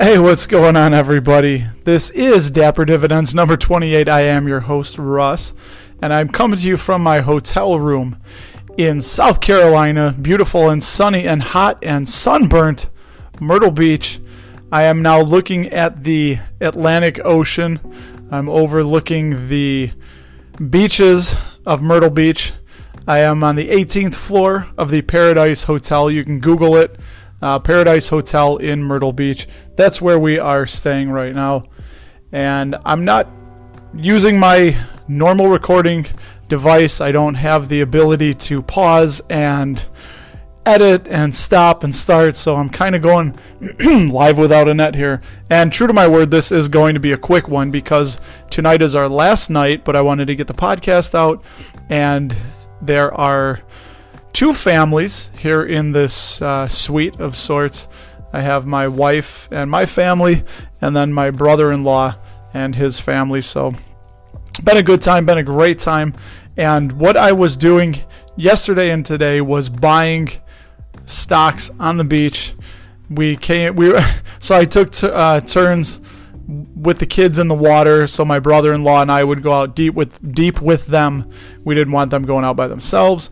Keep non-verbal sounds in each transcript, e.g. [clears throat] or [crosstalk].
Hey, what's going on, everybody? This is Dapper Dividends number 28. I am your host, Russ, and I'm coming to you from my hotel room in South Carolina, beautiful and sunny and hot and sunburnt Myrtle Beach. I am now looking at the Atlantic Ocean. I'm overlooking the beaches of Myrtle Beach. I am on the 18th floor of the Paradise Hotel. You can Google it uh, Paradise Hotel in Myrtle Beach. That's where we are staying right now. And I'm not using my normal recording device. I don't have the ability to pause and edit and stop and start, so I'm kind of going [clears throat] live without a net here. And true to my word, this is going to be a quick one because tonight is our last night, but I wanted to get the podcast out, and there are two families here in this uh, suite of sorts. I have my wife and my family, and then my brother in law and his family. So, been a good time, been a great time. And what I was doing yesterday and today was buying stocks on the beach. We came, we [laughs] so I took t- uh, turns with the kids in the water. So my brother-in-law and I would go out deep with deep with them. We didn't want them going out by themselves.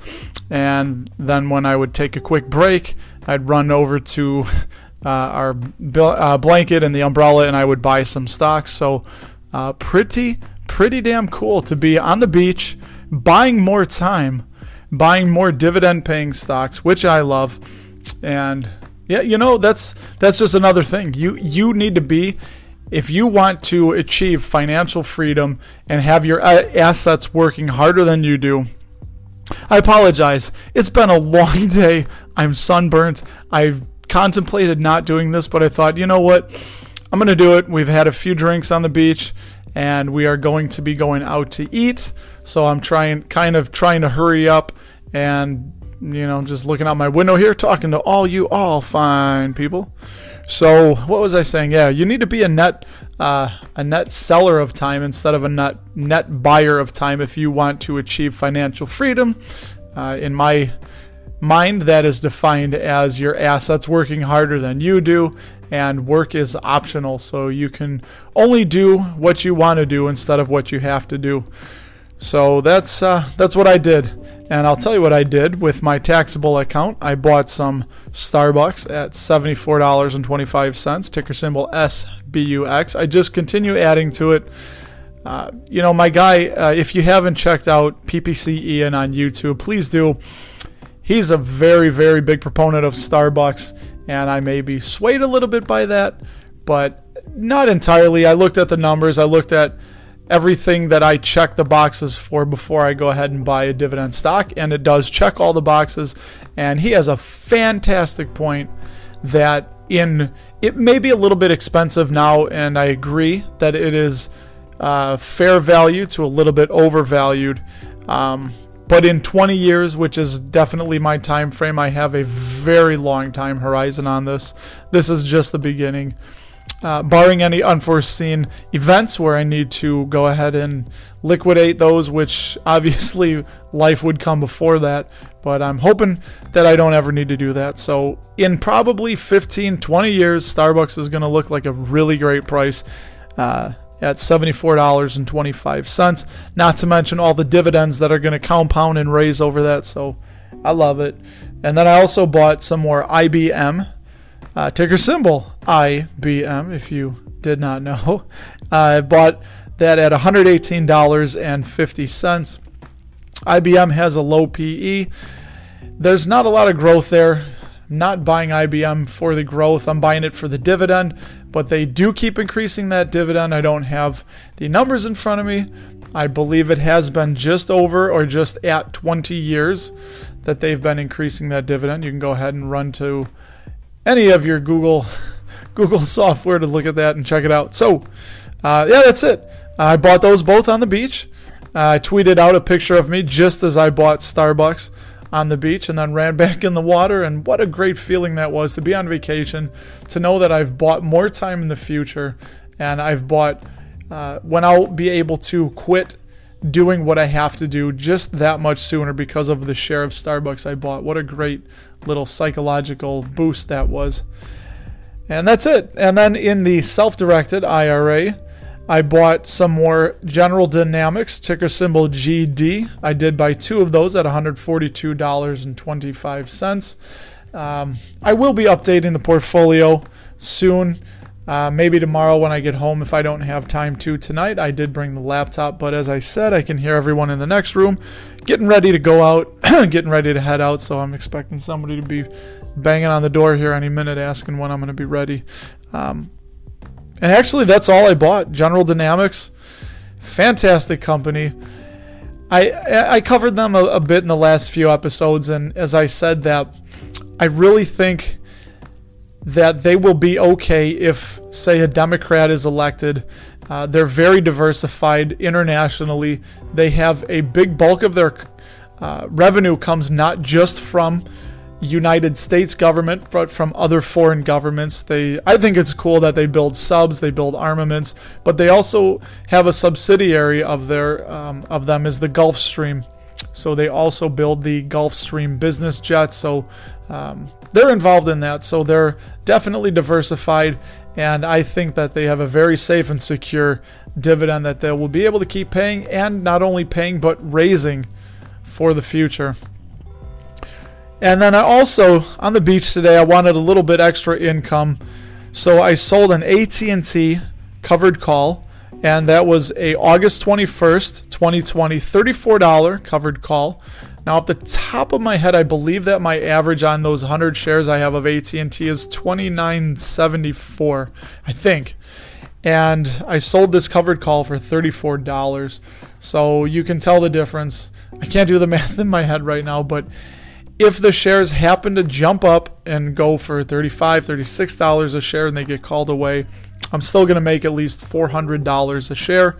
And then when I would take a quick break, I'd run over to [laughs] uh, our uh, blanket and the umbrella, and I would buy some stocks. So uh, pretty pretty damn cool to be on the beach, buying more time, buying more dividend-paying stocks, which I love, and yeah, you know that's that's just another thing. You you need to be if you want to achieve financial freedom and have your uh, assets working harder than you do, I apologize. It's been a [laughs] long day. I'm sunburnt. I've contemplated not doing this, but I thought, you know what? I'm going to do it. We've had a few drinks on the beach and we are going to be going out to eat. So I'm trying kind of trying to hurry up and you know, just looking out my window here talking to all you all fine people. So what was I saying? Yeah, you need to be a net uh, a net seller of time instead of a net net buyer of time if you want to achieve financial freedom. Uh, in my mind, that is defined as your assets working harder than you do, and work is optional. So you can only do what you want to do instead of what you have to do. So that's uh, that's what I did. And I'll tell you what I did with my taxable account. I bought some Starbucks at $74.25, ticker symbol SBUX. I just continue adding to it. Uh, you know, my guy, uh, if you haven't checked out PPC Ian on YouTube, please do. He's a very, very big proponent of Starbucks, and I may be swayed a little bit by that, but not entirely. I looked at the numbers, I looked at everything that I check the boxes for before I go ahead and buy a dividend stock, and it does check all the boxes. And he has a fantastic point that in it may be a little bit expensive now, and I agree that it is uh, fair value to a little bit overvalued. Um, but in 20 years, which is definitely my time frame, I have a very long time horizon on this. This is just the beginning uh, barring any unforeseen events where I need to go ahead and liquidate those, which [laughs] obviously life would come before that. But I'm hoping that I don't ever need to do that. So, in probably 15, 20 years, Starbucks is going to look like a really great price. Uh, at $74.25. Not to mention all the dividends that are going to compound and raise over that. So I love it. And then I also bought some more IBM uh, ticker symbol IBM, if you did not know. [laughs] I bought that at $118.50. IBM has a low PE. There's not a lot of growth there. I'm not buying IBM for the growth. I'm buying it for the dividend, but they do keep increasing that dividend. I don't have the numbers in front of me. I believe it has been just over or just at 20 years that they've been increasing that dividend. You can go ahead and run to any of your Google [laughs] Google software to look at that and check it out. So, uh, yeah, that's it. I bought those both on the beach. I tweeted out a picture of me just as I bought Starbucks on the beach and then ran [laughs] back in the water. And what a great feeling that was to be on vacation, to know that I've bought more time in the future and I've bought uh, when I'll be able to quit doing what I have to do just that much sooner because of the share of Starbucks I bought. What a great little psychological boost that was. And that's it. And then in the self directed IRA, I bought some more General Dynamics, ticker symbol GD. I did buy two of those at $142.25. Um, I will be updating the portfolio soon. Uh, maybe tomorrow when I get home if I don't have time to tonight. I did bring the laptop, but as I said, I can hear everyone in the next room getting ready to go out, [clears throat] getting ready to head out. So I'm expecting somebody to be banging on the door here any minute asking when I'm going to be ready. Um, and actually, that's all I bought General Dynamics. Fantastic company. I, I covered them a, a bit in the last few episodes, and as I said, that I really think that they will be okay if, say, a Democrat is elected. Uh, they're very diversified internationally. They have a big bulk of their uh, revenue comes not just from United States government, but from other foreign governments. They, I think it's cool that they build subs, they build armaments, but they also have a subsidiary of their um, of them is the Gulfstream. So they also build the Gulfstream business jets. So um, they're involved in that. So they're definitely diversified. And I think that they have a very safe and secure dividend that they will be able to keep paying and not only paying, but raising for the future. And then I also, on the beach today, I wanted a little bit extra income. So I sold an AT&T covered call and that was a August 21st, 2020, $34 covered call. Now, off the top of my head, I believe that my average on those 100 shares I have of AT&T is 29.74, I think. And I sold this covered call for $34. So you can tell the difference. I can't do the [laughs] math in my head right now, but if the shares happen to jump up and go for $35, $36 a share and they get called away, I'm still going to make at least $400 a share.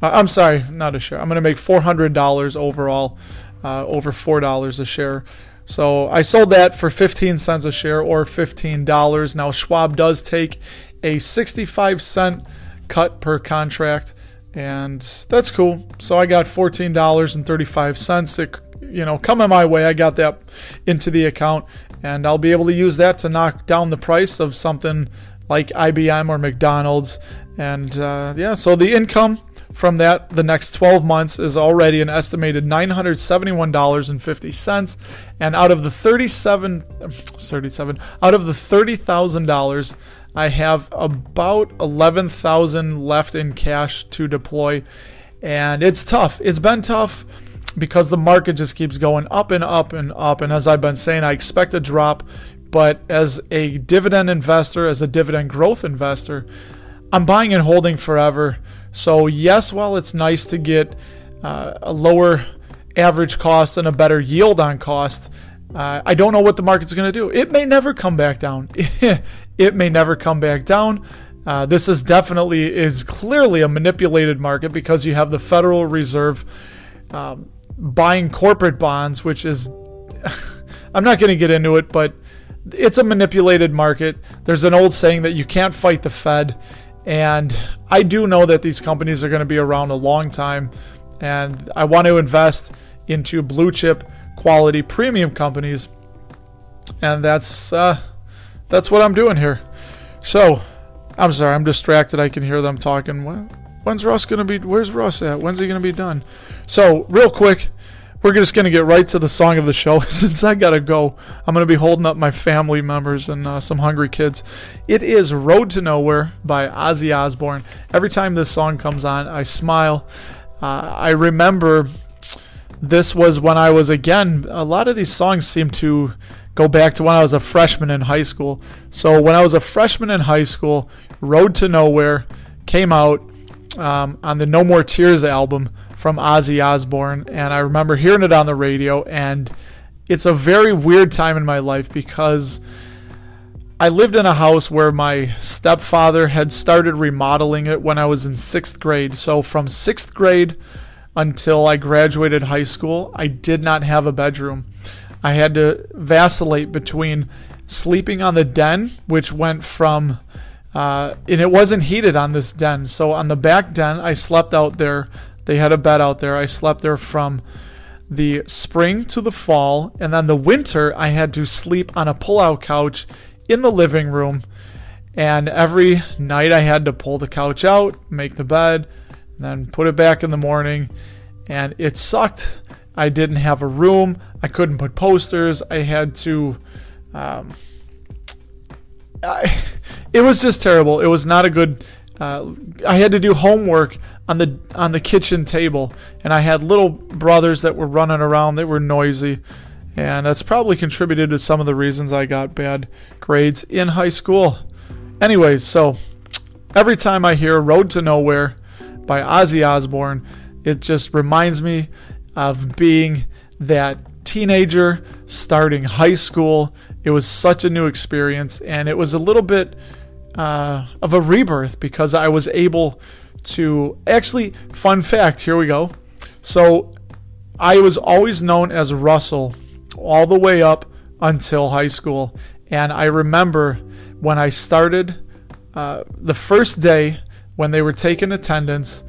Uh, I'm sorry, not a share. I'm going to make $400 overall, uh, over $4 a share. So I sold that for 15 cents a share or $15. Now Schwab does take a 65 cent cut per contract and that's cool. So I got $14.35. It, you know, coming my way, I got that into the account and I'll be able to use that to knock down the price of something like IBM or McDonald's. And uh, yeah, so the income from that the next 12 months is already an estimated $971.50 and out of the 37 um, 37 out of the $30,000 I have about 11,000 left in cash to deploy. And it's tough. It's been tough because the market just keeps going up and up and up. And as I've been saying I expect a drop. But as a dividend investor, as a dividend growth investor, I'm buying and holding forever. So, yes, while it's nice to get uh, a lower average cost and a better yield on cost, uh, I don't know what the market's going to do. It may never come back down. [laughs] it may never come back down. Uh, this is definitely is clearly a manipulated market because you have the Federal Reserve um, buying corporate bonds, which is [laughs] I'm not going to get into it, but it's a manipulated market. There's an old saying that you can't fight the Fed. And I do know that these companies are going to be around a long time. And I want to invest into blue chip quality premium companies. And that's uh, that's what I'm doing here. So I'm sorry, I'm distracted. I can hear them talking. When's Russ going to be? Where's Russ at? When's he going to be done? So, real quick, we're just going to get right to the song of the show. [laughs] Since I got to go, I'm going to be holding up my family members and uh, some hungry kids. It is Road to Nowhere by Ozzy Osbourne. Every time this song comes on, I smile. Uh, I remember this was when I was, again, a lot of these songs seem to go back to when I was a freshman in high school. So when I was a freshman in high school, Road to Nowhere came out um, on the No More Tears album from Ozzy Osbourne, and I remember hearing it on the radio, and it's a very weird time in my life because I lived in a house where my stepfather had started remodeling it when I was in sixth grade. So from sixth grade until I graduated high school, I did not have a bedroom. I had to vacillate between sleeping on the den, which went from uh, and it wasn't heated on this den. So on the back den, I slept out there they had a bed out there. I slept there from the spring to the fall, and then the winter I had to sleep on a pull-out couch in the living room. And every night I had to pull the couch out, make the bed, then put it back in the morning. And it sucked. I didn't have a room. I couldn't put posters. I had to. Um, I, it was just terrible. It was not a good. Uh, I had to do homework on the on the kitchen table, and I had little brothers that were running around. They were noisy, and that's probably contributed to some of the reasons I got bad grades in high school. Anyways, so every time I hear "Road to Nowhere" by Ozzy Osbourne, it just reminds me of being that teenager starting high school. It was such a new experience, and it was a little bit uh, of a rebirth because I was able to actually. Fun fact here we go. So I was always known as Russell all the way up until high school, and I remember when I started uh, the first day when they were taking attendance.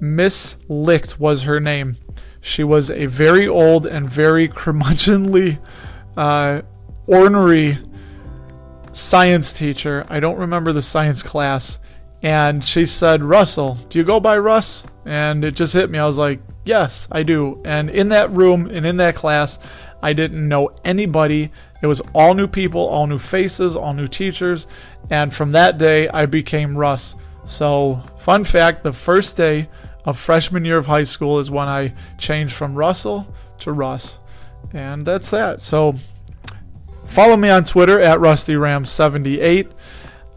Miss Licht was her name. She was a very old and very [laughs] curmudgeonly, uh, ornery science teacher. I don't remember the science class. And she said, Russell, do you go by Russ? And it just hit me. I was like, yes, I do. And in that room and in that class, I didn't know anybody. It was all new people, all new faces, all new teachers. And from that day, I became Russ. So, fun fact the first day of freshman year of high school is when I changed from Russell to Russ. And that's that. So, follow me on Twitter at RustyRam78.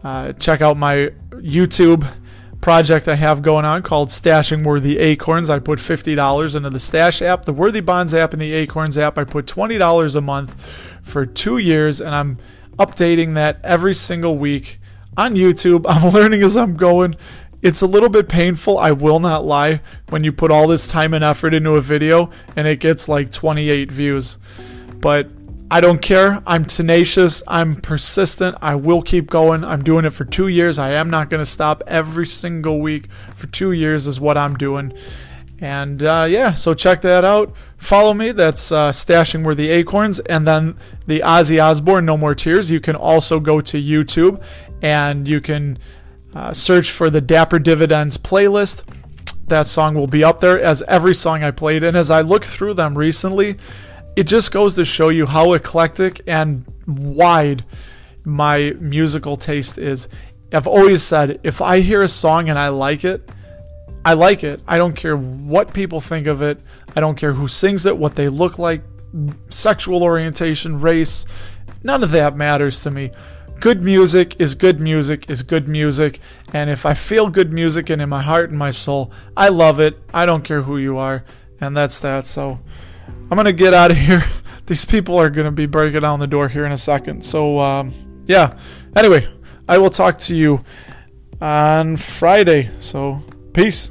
Uh, check out my YouTube project I have going on called Stashing Worthy Acorns. I put $50 into the Stash app, the Worthy Bonds app, and the Acorns app. I put $20 a month for two years, and I'm updating that every single week on YouTube. [laughs] I'm learning as I'm going. It's a little bit painful, I will not lie, when you put all this time and effort into a video and it gets like 28 views. But I don't care. I'm tenacious. I'm persistent. I will keep going. I'm doing it for two years. I am not going to stop every single week for two years, is what I'm doing. And uh, yeah, so check that out. Follow me. That's uh, Stashing Worthy Acorns. And then the Ozzy Osbourne No More Tears. You can also go to YouTube and you can uh, search for the Dapper Dividends playlist. That song will be up there as every song I played. And as I look through them recently, it just goes to show you how eclectic and wide my musical taste is. I've always said if I hear a song and I like it, I like it. I don't care what people think of it. I don't care who sings it, what they look like, sexual orientation, race. None of that matters to me. Good music is good music is good music. And if I feel good music and in my heart and my soul, I love it. I don't care who you are. And that's that. So. I'm gonna get out of here. [laughs] These people are gonna be breaking down the door here in a second. So um, yeah. Anyway, I will talk to you on Friday. So peace.